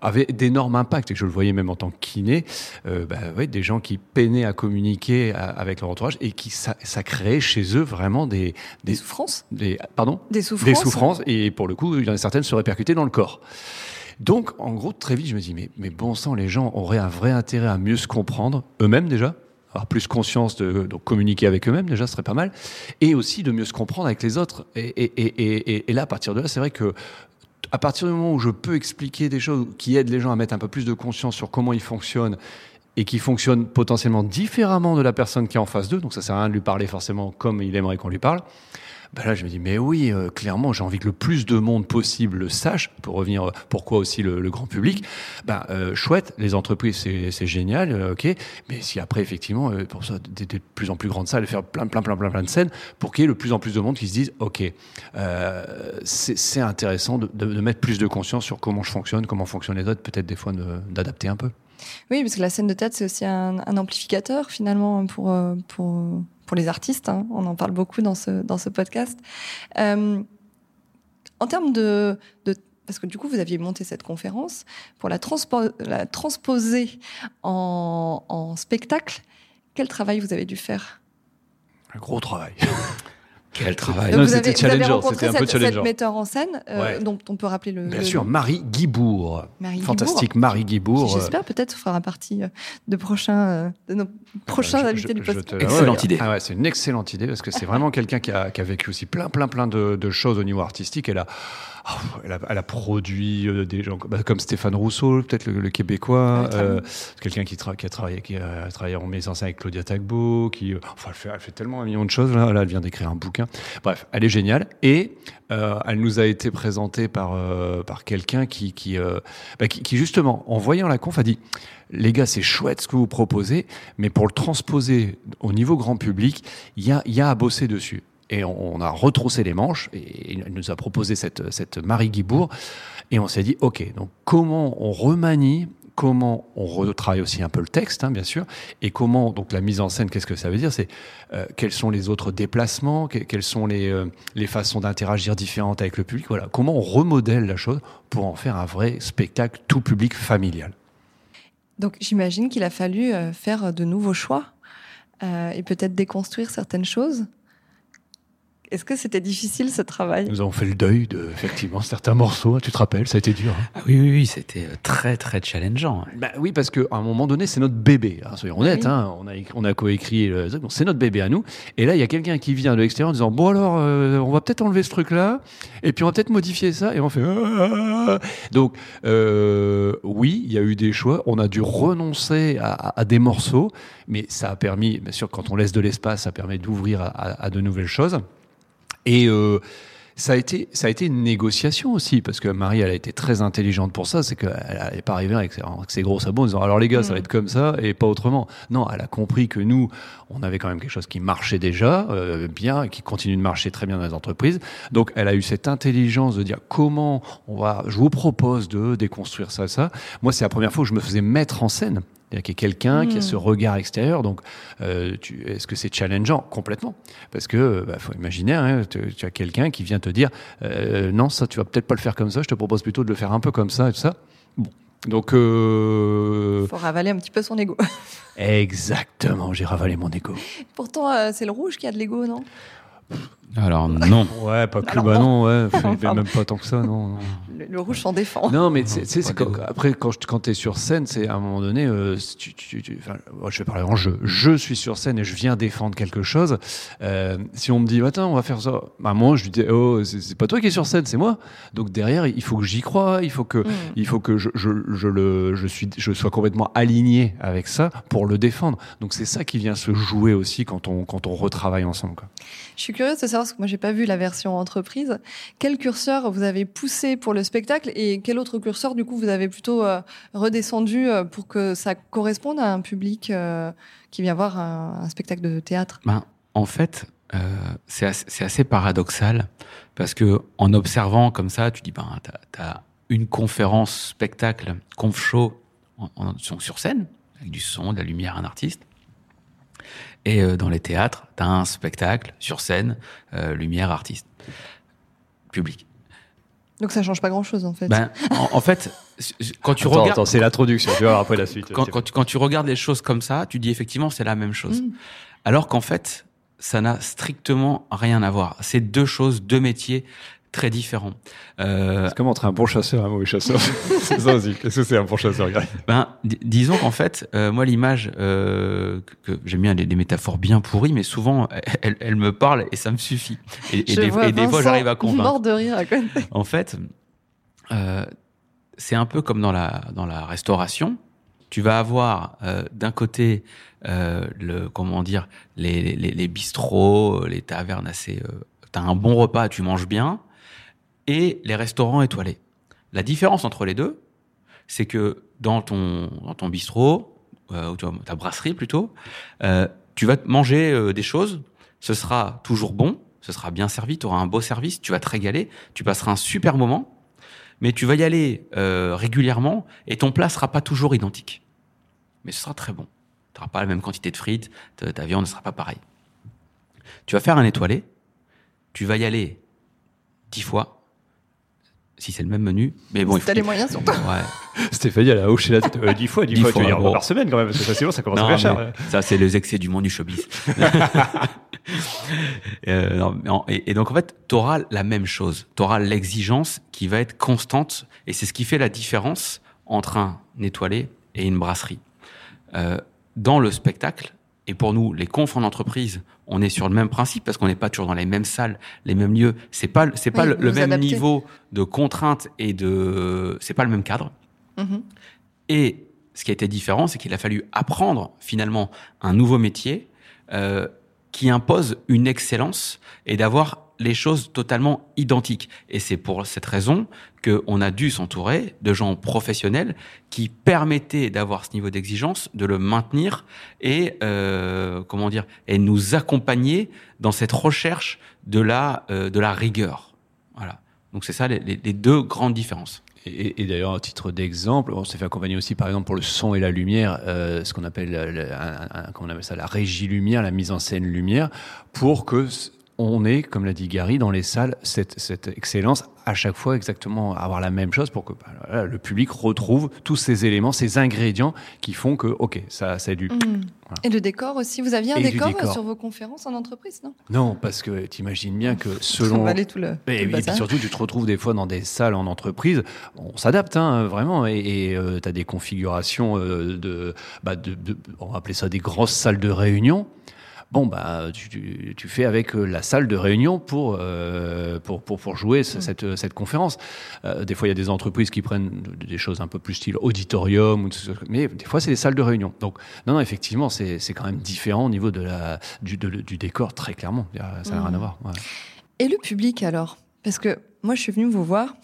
avaient d'énormes impacts et je le voyais même en tant que kiné, bah, ouais, des gens qui peinaient à communiquer à, avec leur entourage et qui ça, ça créait chez eux vraiment des des, des souffrances, des pardon? Des souffrances. Des souffrances, et pour le coup, il y en a certaines se répercutaient dans le corps. Donc, en gros, très vite, je me dis, mais, mais bon sang, les gens auraient un vrai intérêt à mieux se comprendre, eux-mêmes déjà, avoir plus conscience de donc communiquer avec eux-mêmes déjà ce serait pas mal et aussi de mieux se comprendre avec les autres et, et, et, et, et là à partir de là c'est vrai que à partir du moment où je peux expliquer des choses qui aident les gens à mettre un peu plus de conscience sur comment ils fonctionnent et qui fonctionnent potentiellement différemment de la personne qui est en face d'eux donc ça sert à rien de lui parler forcément comme il aimerait qu'on lui parle ben là je me dis mais oui euh, clairement j'ai envie que le plus de monde possible le sache pour revenir euh, pourquoi aussi le, grand public ben chouette les entreprises c'est génial ok mais si après effectivement pour ça des, des, plus en plus grandes salles faire plein plein plein plein plein de scènes pour qu'il y ait le plus en plus de monde qui se disent ok c'est intéressant de, de, de mettre plus de conscience sur comment je fonctionne comment fonctionnent les autres peut-être des fois d'adapter un peu. Oui parce que la scène de tête c'est aussi un, un amplificateur finalement pour pour pour les artistes. Hein. On en parle beaucoup dans ce, dans ce podcast. Euh, en termes de, de parce que du coup, vous aviez monté cette conférence pour la, transpo la transposer en, en spectacle. Quel travail vous avez dû faire? Un gros travail. [laughs] Quel travail. Non, vous c'était avez, vous avez challengeant, rencontré c'était un peu cette, cette challengeant. metteur en scène euh, Ouais. dont on peut rappeler le, Bien le sûr. Marie Guibourg. Marie Guibourg. Fantastique Marie Guibourg. J'espère peut-être fera partie euh, de prochains de nos prochains Je- invités je- du podcast. te- Excellente ouais, idée. Ah ouais, c'est une excellente idée parce que c'est vraiment quelqu'un qui a, qui a vécu aussi plein, plein, plein de, de choses au niveau artistique. Elle a, oh, elle a, elle a produit euh, des gens bah, comme Stéphane Rousseau, peut-être le, le Québécois, Ouais, très euh, quelqu'un qui, tra- qui a travaillé, qui a travaillé en mise en scène avec Claudia Tagbo, qui, euh, enfin, elle fait, elle fait tellement un million de choses. Là, là, elle vient d'écrire un bouquin. Bref, elle est géniale et euh, elle nous a été présentée par euh, par quelqu'un qui qui, euh, bah, qui qui justement en voyant la conf a dit les gars, c'est chouette ce que vous proposez, mais pour le transposer au niveau grand public, il y a, à bosser dessus. Et on, a retroussé les manches, et il nous a proposé cette, cette Marie Guibourg, et on s'est dit, OK, donc comment on remanie, comment on retravaille aussi un peu le texte, hein, bien sûr, et comment, donc la mise en scène, qu'est-ce que ça veut dire? C'est euh, quels sont les autres déplacements, que- quelles sont les, euh, les façons d'interagir différentes avec le public, voilà, comment on remodèle la chose pour en faire un vrai spectacle tout public familial? Donc j'imagine qu'il a fallu euh, faire de nouveaux choix euh, et peut-être déconstruire certaines choses. Est-ce que c'était difficile ce travail? Nous avons fait le deuil de, effectivement, certains morceaux. Tu te rappelles, ça a été dur. hein? Ah oui, oui, oui, c'était euh, très, très challengeant. Bah oui, parce qu'à un moment donné, c'est notre bébé. hein, soyons honnêtes, Oui. hein, on a, on a coécrit, le donc c'est notre bébé à nous. Et là, il y a quelqu'un qui vient de l'extérieur en disant Bon, alors, euh, on va peut-être enlever ce truc-là, et puis on va peut-être modifier ça. Et on fait Ah Donc, euh, oui, il y a eu des choix. On a dû renoncer à, à- à des morceaux, mais ça a permis, bien sûr, quand on laisse de l'espace, ça permet d'ouvrir à, à- à de nouvelles choses. Et euh, ça a été ça a été une négociation aussi parce que Marie elle a été très intelligente pour ça c'est qu'elle n'est pas arrivée avec ses, avec ses gros sabots en disant alors les gars ça Mm. va être comme ça et pas autrement. Non elle a compris que nous on avait quand même quelque chose qui marchait déjà euh, bien et qui continue de marcher très bien dans les entreprises. Donc elle a eu cette intelligence de dire comment on va je vous propose de déconstruire ça ça. Moi c'est la première fois que je me faisais mettre en scène c'est-à-dire qu'il y a quelqu'un qui a ce regard extérieur. Donc euh, est-ce que c'est challengeant? Complètement. Parce que bah, faut imaginer hein, tu, tu as quelqu'un qui vient te dire euh, non ça tu vas peut-être pas le faire comme ça. Je te propose plutôt de le faire un peu comme ça et tout ça. Bon. Donc euh, Il faut ravaler un petit peu son ego. exactement j'ai ravalé mon ego. Pourtant, c'est le rouge qui a de l'ego, non? Alors, non. [laughs] ouais pas que Alors, bah non ouais Pardon. mais même pas tant que ça non, non. le, le rouge s'en défend. Non, mais tu sais, après, quand, quand tu es sur scène, c'est à un moment donné, euh, si tu, tu- tu- enfin, moi, je vais parler en jeu. Je suis sur scène et je viens défendre quelque chose. Euh, si on me dit, attends, on va faire ça, bah, moi, je lui dis, oh, c'est c'est pas toi qui es sur scène, c'est moi. Donc derrière, il faut que j'y croie, il faut que, Mm. il faut que je, je, je le, je, suis, je sois complètement aligné avec ça pour le défendre. Donc c'est ça qui vient se jouer aussi quand on, quand on retravaille ensemble. Quoi. Je suis curieuse de savoir, parce que moi, j'ai pas vu la version entreprise. Quel curseur vous avez poussé pour le spectacle et quel autre curseur, du coup, vous avez plutôt euh, redescendu euh, pour que ça corresponde à un public euh, qui vient voir un, spectacle de théâtre? Ben, en fait, c'est assez, paradoxal parce que en observant comme ça, tu dis ben t'as as une conférence spectacle conf show sur scène avec du son, de la lumière, un artiste. Et euh, dans les théâtres, t'as un spectacle sur scène, euh, lumière, artiste, public. Donc ça change pas grand-chose, en fait. Ben, en, en fait, quand tu Attends, regardes, attends, c'est l'introduction, tu vas voir après la suite. quand, quand tu, quand tu regardes les choses comme ça, tu dis effectivement c'est la même chose. Mm. Alors qu'en fait, ça n'a strictement rien à voir. C'est deux choses, deux métiers très différents. Euh, C'est comme entre un bon chasseur et un mauvais chasseur. [laughs] [laughs] c'est ça aussi. Qu'est-ce que c'est un bon chasseur, Greg ben, di- disons qu'en fait, euh, moi l'image euh, que, que j'aime bien des, des métaphores bien pourries, mais souvent [laughs] elles, elles me parlent et ça me suffit. Et, des, vois et des fois j'arrive à convaincre. Mort de rire à côté. En fait, euh, c'est un peu comme dans la, dans la restauration. Tu vas avoir euh, d'un côté euh, le comment dire les, les, les bistrots, les tavernes assez. Euh, T'as un bon repas, tu manges bien, et les restaurants étoilés. La différence entre les deux, c'est que dans ton dans ton bistrot euh, ou ta- brasserie plutôt, euh, tu vas manger euh, des choses. Ce sera toujours bon, ce sera bien servi, tu auras un beau service, tu vas te régaler, tu passeras un super moment, mais tu vas y aller régulièrement et ton plat sera pas toujours identique. Mais ce sera très bon. Tu n'auras pas la même quantité de frites, ta, ta viande ne sera pas pareille. Tu vas faire un étoilé, tu vas y aller dix fois, si c'est le même menu, mais bon, il Si faut. t'as les moyens, surtout. Ouais. [laughs] Stéphanie, elle a hoché la tête euh, dix fois, dix, Dix fois, fois, tu veux dire bon. par semaine quand même, parce que facilement ça commence Non, à faire cher. ça, c'est les excès du monde du showbiz. [laughs] Euh, et, donc en fait, tu auras la même chose. Tu auras l'exigence qui va être constante. Et c'est ce qui fait la différence entre un étoilé et une brasserie. Euh, dans le spectacle, et pour nous, les confs en entreprise, on est sur le même principe parce qu'on n'est pas toujours dans les mêmes salles, les mêmes lieux. C'est pas, c'est pas le, même niveau de contrainte et de, c'est pas le même cadre. Mm-hmm. Et ce qui a été différent, c'est qu'il a fallu apprendre finalement un nouveau métier euh, qui impose une excellence et d'avoir les choses totalement identiques. Et c'est pour cette raison qu'on a dû s'entourer de gens professionnels qui permettaient d'avoir ce niveau d'exigence, de le maintenir et euh, comment dire et nous accompagner dans cette recherche de la euh, de la rigueur. Voilà. Donc c'est ça les, deux grandes différences. Et, d'ailleurs, à titre d'exemple, on s'est fait accompagner aussi, par exemple, pour le son et la lumière, euh, ce qu'on appelle, appelle ça la régie lumière, la mise en scène lumière, pour que on ait, comme l'a dit Gary, dans les salles, cette, cette, excellence à chaque fois exactement avoir la même chose pour que bah, le public retrouve tous ces éléments, ces ingrédients qui font que, ok, ça, ça du. Mmh. Et le décor aussi. Vous aviez un décor, sur vos conférences en entreprise, non? Non, parce que tu imagines bien que selon. tout le, et, puis surtout, tu te retrouves des fois dans des salles en entreprise. On s'adapte, hein, vraiment. Et euh, tu as des configurations euh, bah, de, de, On va appeler ça des grosses salles de réunion. Bon, bah, tu, tu, fais avec euh, la salle de réunion pour, euh, pour, pour, pour, jouer cette, cette conférence. Euh, des fois, il y a des entreprises qui prennent des choses un peu plus style auditorium, mais des fois, c'est des salles de réunion. Donc, non, non effectivement, c'est quand même différent au niveau de la, du, du décor, très clairement. Ça n'a rien à voir. Et le public, alors? Parce que moi, je suis venue vous voir.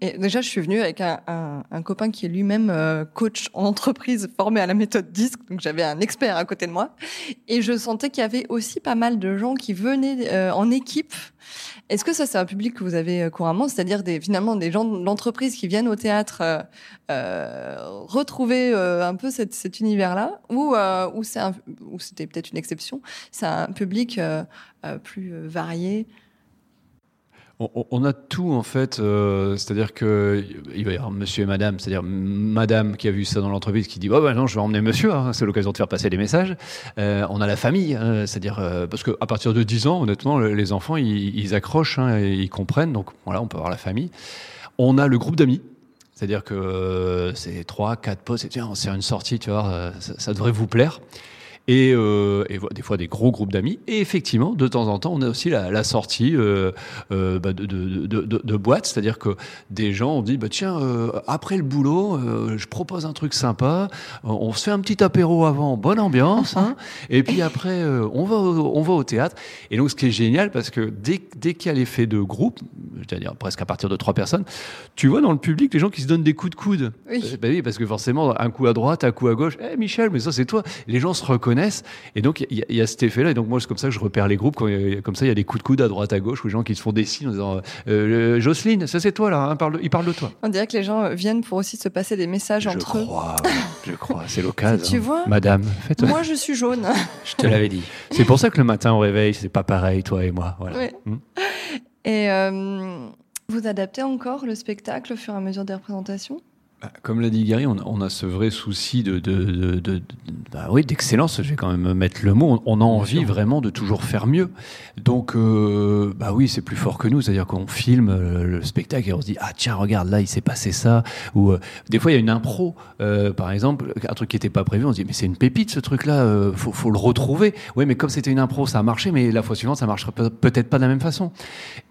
Et déjà, je suis venue avec un, un, un copain qui est lui-même euh, coach en entreprise formé à la méthode DISC, donc j'avais un expert à côté de moi. Et je sentais qu'il y avait aussi pas mal de gens qui venaient euh, en équipe. Est-ce que ça, c'est un public que vous avez euh, couramment, c'est-à-dire des, finalement des gens de l'entreprise qui viennent au théâtre retrouver un peu cette, cet univers-là, ou, ou c'est ou c'était peut-être une exception, c'est un public plus varié? On, a tout en fait, euh, c'est-à-dire que il va y avoir monsieur et madame, c'est-à-dire madame qui a vu ça dans l'entreprise qui dit oh ben non je vais emmener monsieur, hein, c'est l'occasion de faire passer des messages. Euh, on a la famille, hein, c'est-à-dire euh, parce qu'à partir de 10 ans honnêtement les enfants ils, accrochent, hein, et ils comprennent donc voilà on peut avoir la famille. On a le groupe d'amis, c'est-à-dire que c'est trois, quatre potes, c'est une sortie, tu vois, ça devrait vous plaire et, euh, et, des fois des gros groupes d'amis. Et effectivement, de temps en temps, on a aussi la, la sortie euh, euh, bah de, de, de, de, boîtes, c'est-à-dire que des gens ont dit bah, tiens, après le boulot, je propose un truc sympa, on se fait un petit apéro avant, bonne ambiance, hein, [laughs] et puis après, on, va au, on va au théâtre. Et donc, ce qui est génial, parce que dès, dès qu'il y a l'effet de groupe, c'est-à-dire presque à partir de trois personnes, tu vois dans le public les gens qui se donnent des coups de coude. Oui. Bah oui, parce que forcément, un coup à droite, un coup à gauche, eh Michel, mais ça c'est toi. Les gens se reconnaissent et donc, il y, a cet effet-là. Et donc, moi, c'est comme ça que je repère les groupes. comme ça, il y a des coups de coude à droite, à gauche, ou les gens qui se font des signes en disant euh, Jocelyne, ça c'est toi là, hein, parle, il parle de toi. On dirait que les gens viennent pour aussi se passer des messages entre crois, eux. Je crois, c'est l'occasion. [laughs] tu vois Madame, faites Moi, je suis jaune. [laughs] je te l'avais dit. C'est pour ça que le matin au réveil, c'est pas pareil, toi et moi. Voilà. Hmm. Et euh, vous adaptez encore le spectacle au fur et à mesure des représentations? Comme l'a dit Gary, on, a ce vrai souci de, de, de, bah oui, d'excellence. Je vais quand même mettre le mot. On, a envie vraiment de toujours faire mieux. Donc, euh, bah oui, c'est plus fort que nous. C'est-à-dire qu'on filme euh, le spectacle et on se dit ah tiens regarde là il s'est passé ça. Ou euh, des fois il y a une impro, par exemple, un truc qui n'était pas prévu. On se dit mais c'est une pépite ce truc-là. faut, faut le retrouver. Oui, mais comme c'était une impro, ça a marché. Mais la fois suivante, ça marchera peut-être pas de la même façon.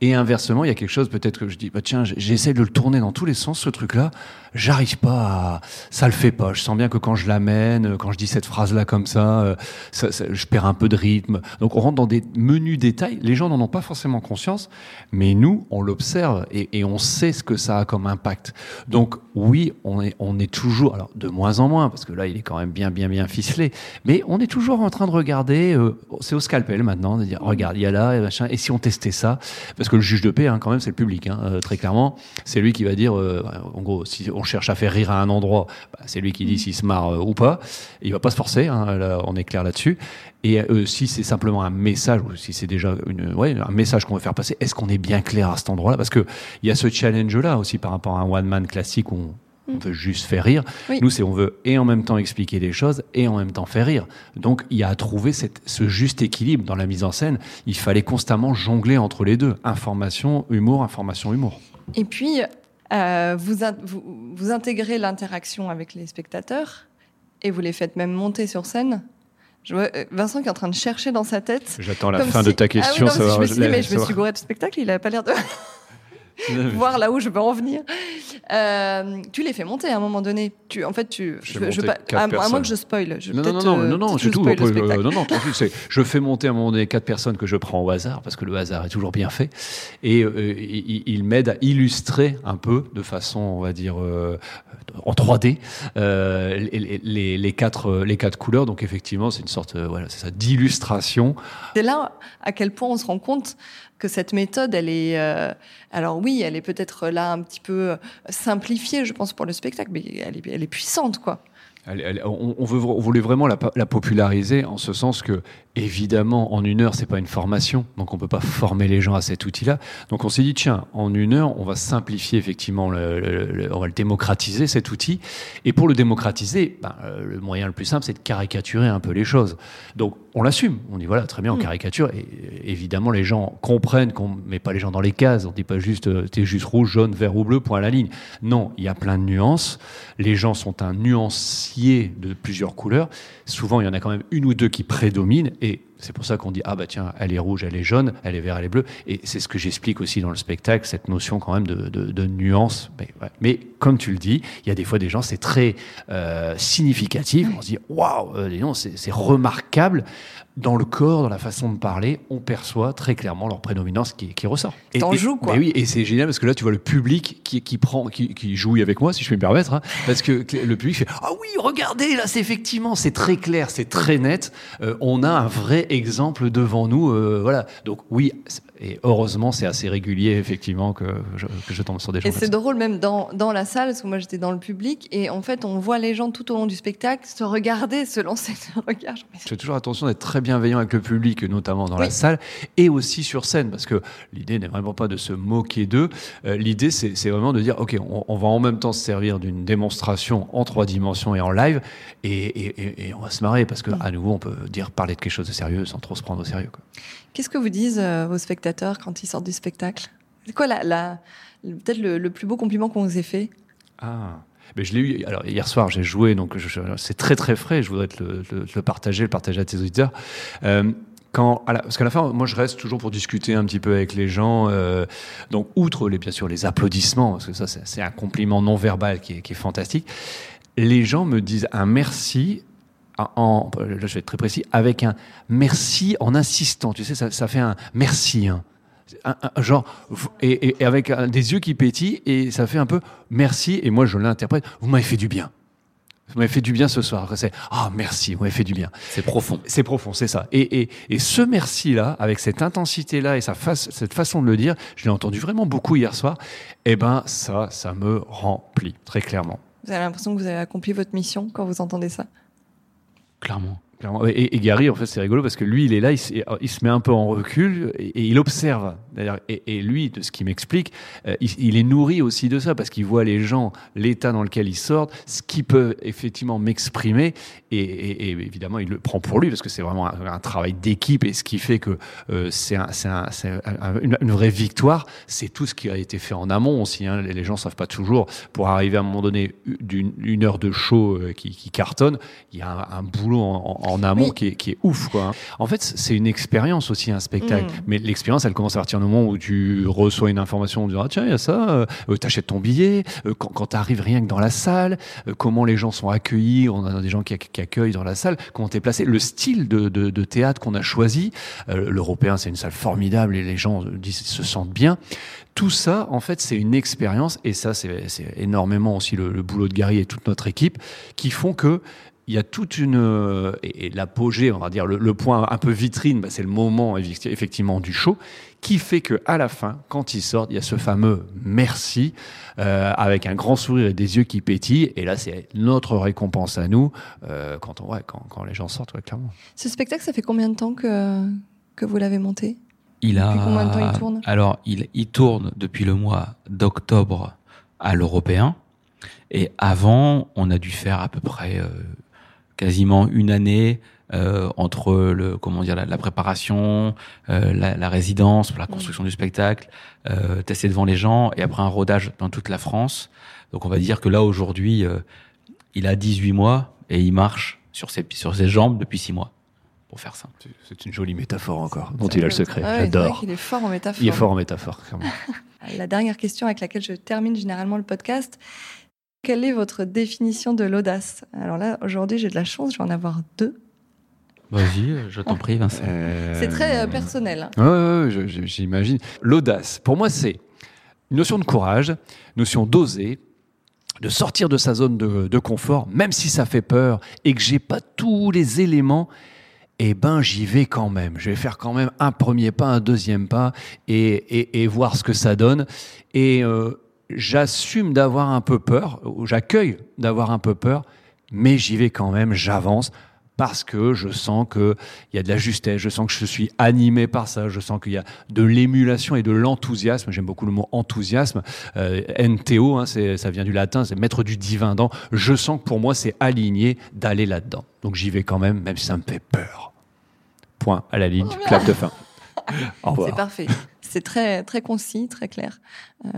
Et inversement, il y a quelque chose peut-être que je dis bah tiens j'essaie de le tourner dans tous les sens ce truc-là j'arrive pas à... Ça le fait pas. Je sens bien que quand je l'amène, quand je dis cette phrase-là comme ça, euh, ça, je perds un peu de rythme. Donc on rentre dans des menus détails. Les gens n'en ont pas forcément conscience, mais nous, on l'observe et, et, on sait ce que ça a comme impact. Donc oui, on est, on est toujours, alors de moins en moins, parce que là, il est quand même bien, bien, bien ficelé, mais on est toujours en train de regarder, euh, c'est au scalpel maintenant, de dire, regarde, il y a là, et machin, et si on testait ça Parce que le juge de paix, hein, quand même, c'est le public, hein, euh, très clairement. C'est lui qui va dire, en gros, si on on cherche à faire rire à un endroit, bah, c'est lui qui dit s'il se marre euh, ou pas. Il va pas se forcer, hein, on est clair là-dessus. Et euh, si c'est simplement un message, ou si c'est déjà une, ouais, un message qu'on veut faire passer, est-ce qu'on est bien clair à cet endroit-là? Parce qu'il y a ce challenge-là aussi par rapport à un one-man classique où On veut juste faire rire. Oui. Nous, c'est on veut et en même temps expliquer des choses et en même temps faire rire. Donc, il y a à trouver cette, ce juste équilibre dans la mise en scène. Il fallait constamment jongler entre les deux. Information, humour, information, humour. Et puis, euh, vous, in- vous, vous intégrez l'interaction avec les spectateurs et vous les faites même monter sur scène. Je vois euh, Vincent qui est en train de chercher dans sa tête. J'attends la fin si- de ta Ah oui, question. non, je me suis dit, mais je me suis gouré de spectacle, il a pas l'air de [laughs] voir là où je veux en venir. Euh, tu les fais monter à un moment donné. Tu, en fait, tu, Je je, je- pas- à, à moins que je spoil. Je, Non, non, non, non, euh, non, je tout. euh, spectacle. non, non, tranquille, c'est- je fais monter à un moment donné quatre personnes que je prends au hasard, parce que le hasard est toujours bien fait. Et euh, il, il m'aide à illustrer un peu, de façon, on va dire, euh, en 3D, euh, les, les- les quatre, les quatre couleurs. Donc, effectivement, c'est une sorte voilà, c'est ça, d'illustration. C'est là à quel point on se rend compte que cette méthode, elle est, euh, alors oui, elle est peut-être là un petit peu euh, simplifiée, je pense, pour le spectacle, mais elle est, puissante, quoi. On, voulait vraiment la populariser en ce sens que, évidemment, en une heure, c'est pas une formation, donc on peut pas former les gens à cet outil-là. Donc on s'est dit, tiens, en une heure, on va simplifier effectivement, le, le- le- on va le démocratiser cet outil. Et pour le démocratiser, ben, euh, le moyen le plus simple, c'est de caricaturer un peu les choses. Donc on l'assume. On dit voilà, très bien, on Mm. caricature. Et euh, évidemment, les gens comprennent qu'on met pas les gens dans les cases. On dit pas juste, euh, t'es juste rouge, jaune, vert ou bleu, point à la ligne. Non, il y a plein de nuances. Les gens sont un nuancier de plusieurs couleurs. Souvent, il y en a quand même une ou deux qui prédominent. Et c'est pour ça qu'on dit ah bah tiens, elle est rouge, elle est jaune, elle est vert, elle est bleue. Et c'est ce que j'explique aussi dans le spectacle, cette notion quand même de, nuance. Mais, comme tu le dis, il y a des fois des gens, c'est très euh, significatif. On se dit waouh, euh, c'est remarquable. Dans le corps, dans la façon de parler, on perçoit très clairement leur prédominance qui, qui ressort. Et, T'en et- joues, quoi. mais oui, et c'est génial parce que là, tu vois le public qui, qui prend, qui, qui jouit avec moi, si je puis me permettre, hein, parce que le public fait ah oui, regardez là, c'est effectivement, c'est très clair, c'est très net. Euh, on a un vrai exemple devant nous, euh, voilà. Donc oui, et heureusement, c'est assez régulier effectivement que je, que je tombe sur des gens. Et c'est drôle même dans, dans la salle, parce que moi j'étais dans le public, et en fait on voit les gens tout au long du spectacle se regarder, se lancer. Genre, mais Je fais toujours attention d'être très bienveillant avec le public, notamment dans la Oui. salle, et aussi sur scène, parce que l'idée n'est vraiment pas de se moquer d'eux. Euh, l'idée, c'est vraiment de dire, OK, on, on va en même temps se servir d'une démonstration en trois dimensions et en live, et, et- et- et on va se marrer, parce que Mm. à nouveau, on peut dire parler de quelque chose de sérieux sans trop se prendre au sérieux. Qu'est-ce que vous disent euh, vos spectateurs quand ils sortent du spectacle? C'est quoi la, peut-être le, le plus beau compliment qu'on vous ait fait? Ah. Mais je l'ai eu. Alors hier soir, j'ai joué, donc c'est très très frais. Je voudrais te le, partager, le partager à tes auditeurs. Euh, quand, parce qu'à la fin, moi, je reste toujours pour discuter un petit peu avec les gens. euh, donc, outre les, bien sûr les applaudissements, parce que ça, c'est un compliment non verbal qui est, fantastique. Les gens me disent un merci. En- là, je vais être très précis, avec un merci en insistant. Tu sais, ça, ça fait un merci. hein. Un- un- genre et, et- et avec un- des yeux qui pétillent et ça fait un peu merci et moi je l'interprète. Vous m'avez fait du bien. Vous m'avez fait du bien ce soir. C'est ah merci vous m'avez fait du bien. C'est profond. c'est profond c'est ça. Et, et, et ce merci là avec cette intensité là et sa face, cette façon de le dire je l'ai entendu vraiment beaucoup hier soir et ben ça ça me remplit très clairement. Vous avez l'impression que vous avez accompli votre mission quand vous entendez ça? Clairement. Et, et Gary, en fait, c'est rigolo parce que lui, il est là, il, il se met un peu en recul et, il observe. Et, et lui, de ce qu'il m'explique, euh, il, est nourri aussi de ça parce qu'il voit les gens, l'état dans lequel ils sortent, ce qu'ils peuvent effectivement m'exprimer. Et, évidemment, il le prend pour lui parce que c'est vraiment un, travail d'équipe et ce qui fait que euh, c'est un- c'est un- c'est un- une, vraie victoire. C'est tout ce qui a été fait en amont aussi. hein. Les, gens savent pas toujours. Pour arriver à un moment donné d'une une heure de show euh, qui, cartonne, il y a un, boulot en- en amont Oui. qui, est, qui est ouf. Quoi, hein. En fait, c'est une expérience aussi, un spectacle. Mm. Mais l'expérience, elle commence à partir du moment où tu reçois une information, on dit ah, tiens, il y a ça, euh, euh, t'achètes ton billet, euh, quand, quand t'arrives rien que dans la salle, euh, comment les gens sont accueillis, on a des gens qui, qui accueillent dans la salle, comment t'es placé, le style de, de- de théâtre qu'on a choisi. Euh, L'Européen, c'est une salle formidable et les gens euh, disent, se sentent bien. Tout ça, en fait, c'est une expérience et ça, c'est c'est énormément aussi le, le boulot de Gary et toute notre équipe qui font que il y a toute une euh, et, et l'apogée, on va dire le, le point un peu vitrine, bah, c'est le moment effecti- effectivement du show qui fait que à la fin, quand ils sortent, il y a ce fameux merci euh, avec un grand sourire et des yeux qui pétillent. Et là, c'est notre récompense à nous euh, quand on ouais, quand, quand les gens sortent, ouais, clairement. Ce spectacle, ça fait combien de temps que, que vous l'avez monté? Il a. Depuis combien de temps il tourne? Alors, il, il tourne depuis le mois d'octobre à l'européen. Et avant, on a dû faire à peu près quasiment une année euh, entre le comment dire la, préparation, euh, la, la, résidence pour la construction du spectacle, euh, tester devant les gens et après un rodage dans toute la France. Donc on va dire que là aujourd'hui, euh, il a 18 mois et il marche sur ses sur ses jambes depuis 6 mois pour faire ça. C'est une jolie métaphore encore dont il a le secret. Ah J'adore. Il est fort en métaphore. Il est fort en métaphore. [laughs] la dernière question avec laquelle je termine généralement le podcast. Quelle est votre définition de l'audace? Alors là, aujourd'hui, j'ai de la chance, je vais en avoir deux. Vas-y, je t'en prie, Vincent. Euh, c'est très euh, personnel. Hein. Oui, j'imagine. L'audace, pour moi, c'est une notion de courage, notion d'oser, de sortir de sa zone de, confort, même si ça fait peur et que j'ai pas tous les éléments. Eh ben, j'y vais quand même. Je vais faire quand même un premier pas, un deuxième pas et, voir ce que ça donne. Et euh, j'assume d'avoir un peu peur, j'accueille d'avoir un peu peur, mais j'y vais quand même, j'avance parce que je sens qu'il y a de la justesse, je sens que je suis animé par ça, je sens qu'il y a de l'émulation et de l'enthousiasme. J'aime beaucoup le mot enthousiasme. Euh, NTO, hein, ça vient du latin, c'est mettre du divin dans. Je sens que pour moi, c'est aligné d'aller là-dedans. Donc j'y vais quand même, même si ça me fait peur. Point à la ligne, oh, clap de fin. [laughs] C'est parfait. C'est très, très concis, très clair. Euh,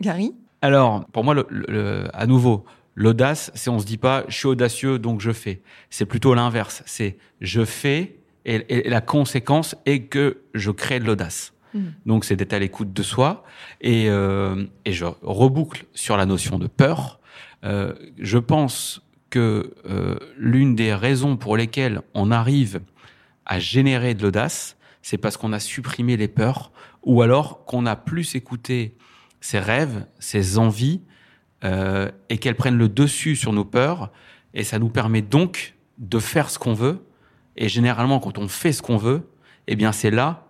Gary? Alors, pour moi, le, à nouveau, L'audace, c'est on se dit pas je suis audacieux donc je fais. C'est plutôt l'inverse. C'est je fais et, la conséquence est que je crée de l'audace. Hmm. Donc c'est d'être à l'écoute de soi et, euh, et je reboucle sur la notion de peur. Euh, je pense que euh, l'une des raisons pour lesquelles on arrive à générer de l'audace, c'est parce qu'on a supprimé les peurs ou alors qu'on a plus écouté ses rêves, ses envies euh, et qu'elles prennent le dessus sur nos peurs. Et ça nous permet donc de faire ce qu'on veut. Et généralement, quand on fait ce qu'on veut, eh bien, c'est là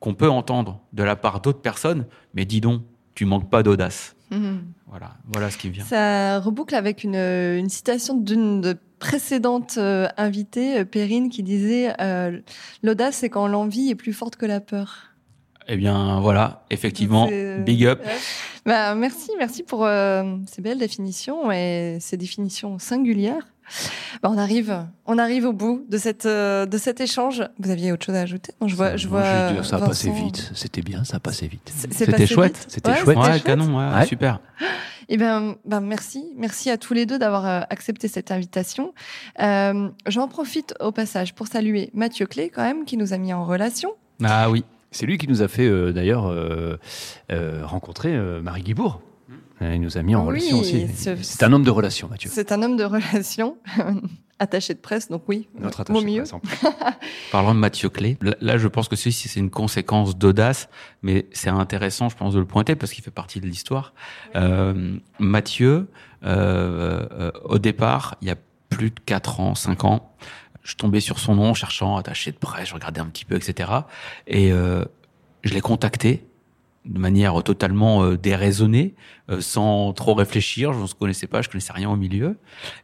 qu'on peut entendre de la part d'autres personnes, mais dis donc, tu manques pas d'audace. Mhm. Voilà, voilà ce qui vient. Ça reboucle avec une, une citation d'une précédente euh, invitée, euh, Perrine, qui disait euh, L'audace, c'est quand l'envie est plus forte que la peur. Eh bien, voilà, effectivement, big up. Bah, merci, merci pour euh, ces belles définitions et ces définitions singulières. Bah, on arrive, on arrive au bout de cette euh, de cet échange. Vous aviez autre chose à ajouter? Non, je vois, je vois. ça a passé vite. C'était bien, ça a passé vite. C'était chouette. C'était chouette. Ouais, canon, ouais, super. [gasps] Eh ben, ben merci, merci à tous les deux d'avoir euh, accepté cette invitation. Euh, J'en profite au passage pour saluer Mathieu Clé quand même qui nous a mis en relation. Ah oui. C'est lui qui nous a fait euh, d'ailleurs euh, euh, rencontrer Marie Guibourg. Il nous a mis en relation aussi. C'est un homme de relation, Mathieu. C'est un homme de relation, [laughs] attaché de presse, donc oui, Notre attaché mieux. De presse, [laughs] Parlant de Mathieu Clé, là, je pense que ceci, c'est une conséquence d'audace, mais c'est intéressant, je pense, de le pointer parce qu'il fait partie de l'histoire. Mathieu, au départ, il y a plus de 4 ans, 5 ans, je tombais sur son nom, cherchant attaché de presse, je regardais un petit peu, etc. Et euh, je l'ai contacté de manière totalement euh, déraisonnée, euh, sans trop réfléchir. Je ne connaissais pas, je connaissais rien au milieu.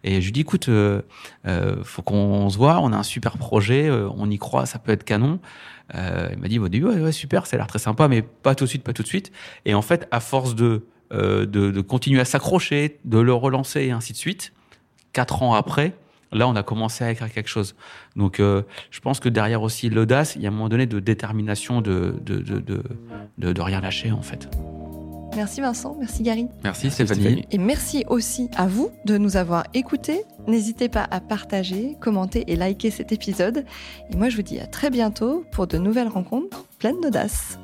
Et je lui dis, écoute, euh, euh faut qu'on se voit. On a un super projet, on y croit, ça peut être canon. il m'a dit au début, ouais, ouais super, ça a l'air très sympa, mais pas tout de suite, pas tout de suite. Et en fait, à force de de, de continuer à s'accrocher, de le relancer et ainsi de suite, quatre ans après, Là, on a commencé à écrire quelque chose. Donc, euh, je pense que derrière aussi l'audace, il y a un moment donné de détermination de, de, de, de, de rien lâcher, en fait. Merci Vincent, merci Gary. Merci Stéphanie. Et merci aussi à vous de nous avoir écoutés. N'hésitez pas à partager, commenter et liker cet épisode. Et moi, je vous dis à très bientôt pour de nouvelles rencontres pleines d'audace.